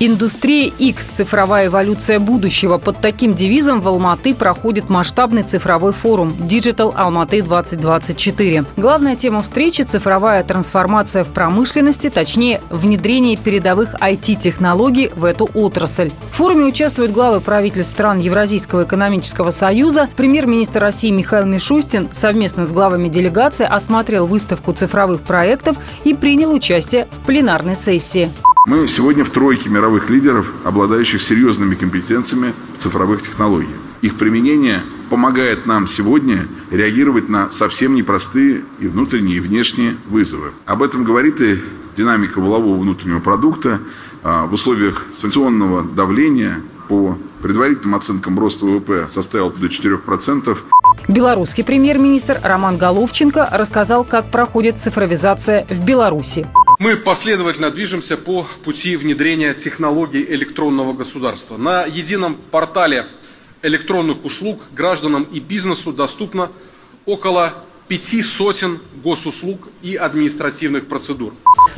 Индустрия X – цифровая эволюция будущего. Под таким девизом в Алматы проходит масштабный цифровой форум Digital Алматы 2024. Главная тема встречи – цифровая трансформация в промышленности, точнее, внедрение передовых IT-технологий в эту отрасль. В форуме участвуют главы правительств стран Евразийского экономического союза. Премьер-министр России Михаил Мишустин совместно с главами делегации осмотрел выставку цифровых проектов и принял участие в пленарной сессии. Мы сегодня в тройке мировых лидеров, обладающих серьезными компетенциями в цифровых технологиях. Их применение помогает нам сегодня реагировать на совсем непростые и внутренние, и внешние вызовы. Об этом говорит и динамика волового внутреннего продукта а, в условиях санкционного давления по предварительным оценкам рост ВВП составил до 4%. Белорусский премьер-министр Роман Головченко рассказал, как проходит цифровизация в Беларуси. Мы последовательно движемся по пути внедрения технологий электронного государства. На едином портале электронных услуг гражданам и бизнесу доступно около пяти сотен госуслуг и административных процедур.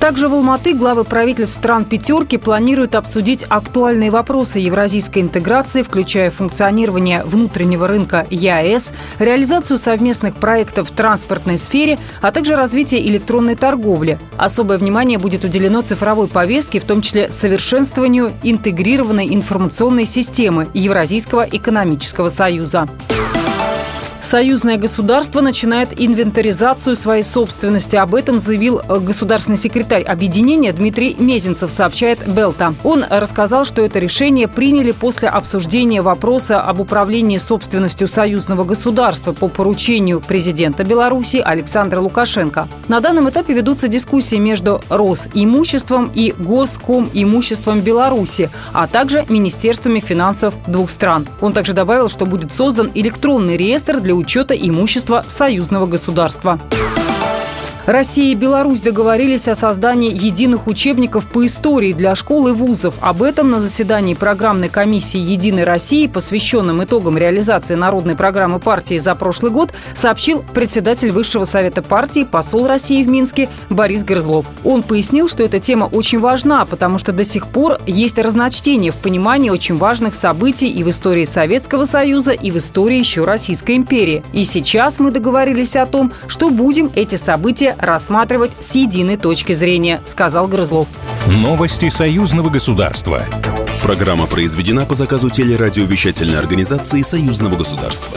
Также в Алматы главы правительств стран «пятерки» планируют обсудить актуальные вопросы евразийской интеграции, включая функционирование внутреннего рынка ЕАЭС, реализацию совместных проектов в транспортной сфере, а также развитие электронной торговли. Особое внимание будет уделено цифровой повестке, в том числе совершенствованию интегрированной информационной системы Евразийского экономического союза. Союзное государство начинает инвентаризацию своей собственности. Об этом заявил э, государственный секретарь объединения Дмитрий Мезенцев, сообщает Белта. Он рассказал, что это решение приняли после обсуждения вопроса об управлении собственностью союзного государства по поручению президента Беларуси Александра Лукашенко. На данном этапе ведутся дискуссии между Росимуществом и Госкомимуществом Беларуси, а также Министерствами финансов двух стран. Он также добавил, что будет создан электронный реестр для учета имущества союзного государства. Россия и Беларусь договорились о создании единых учебников по истории для школ и вузов. Об этом на заседании программной комиссии «Единой России», посвященном итогам реализации народной программы партии за прошлый год, сообщил председатель Высшего совета партии, посол России в Минске Борис Грызлов. Он пояснил, что эта тема очень важна, потому что до сих пор есть разночтение в понимании очень важных событий и в истории Советского Союза, и в истории еще Российской империи. И сейчас мы договорились о том, что будем эти события рассматривать с единой точки зрения, сказал Грызлов. Новости союзного государства. Программа произведена по заказу телерадиовещательной организации союзного государства.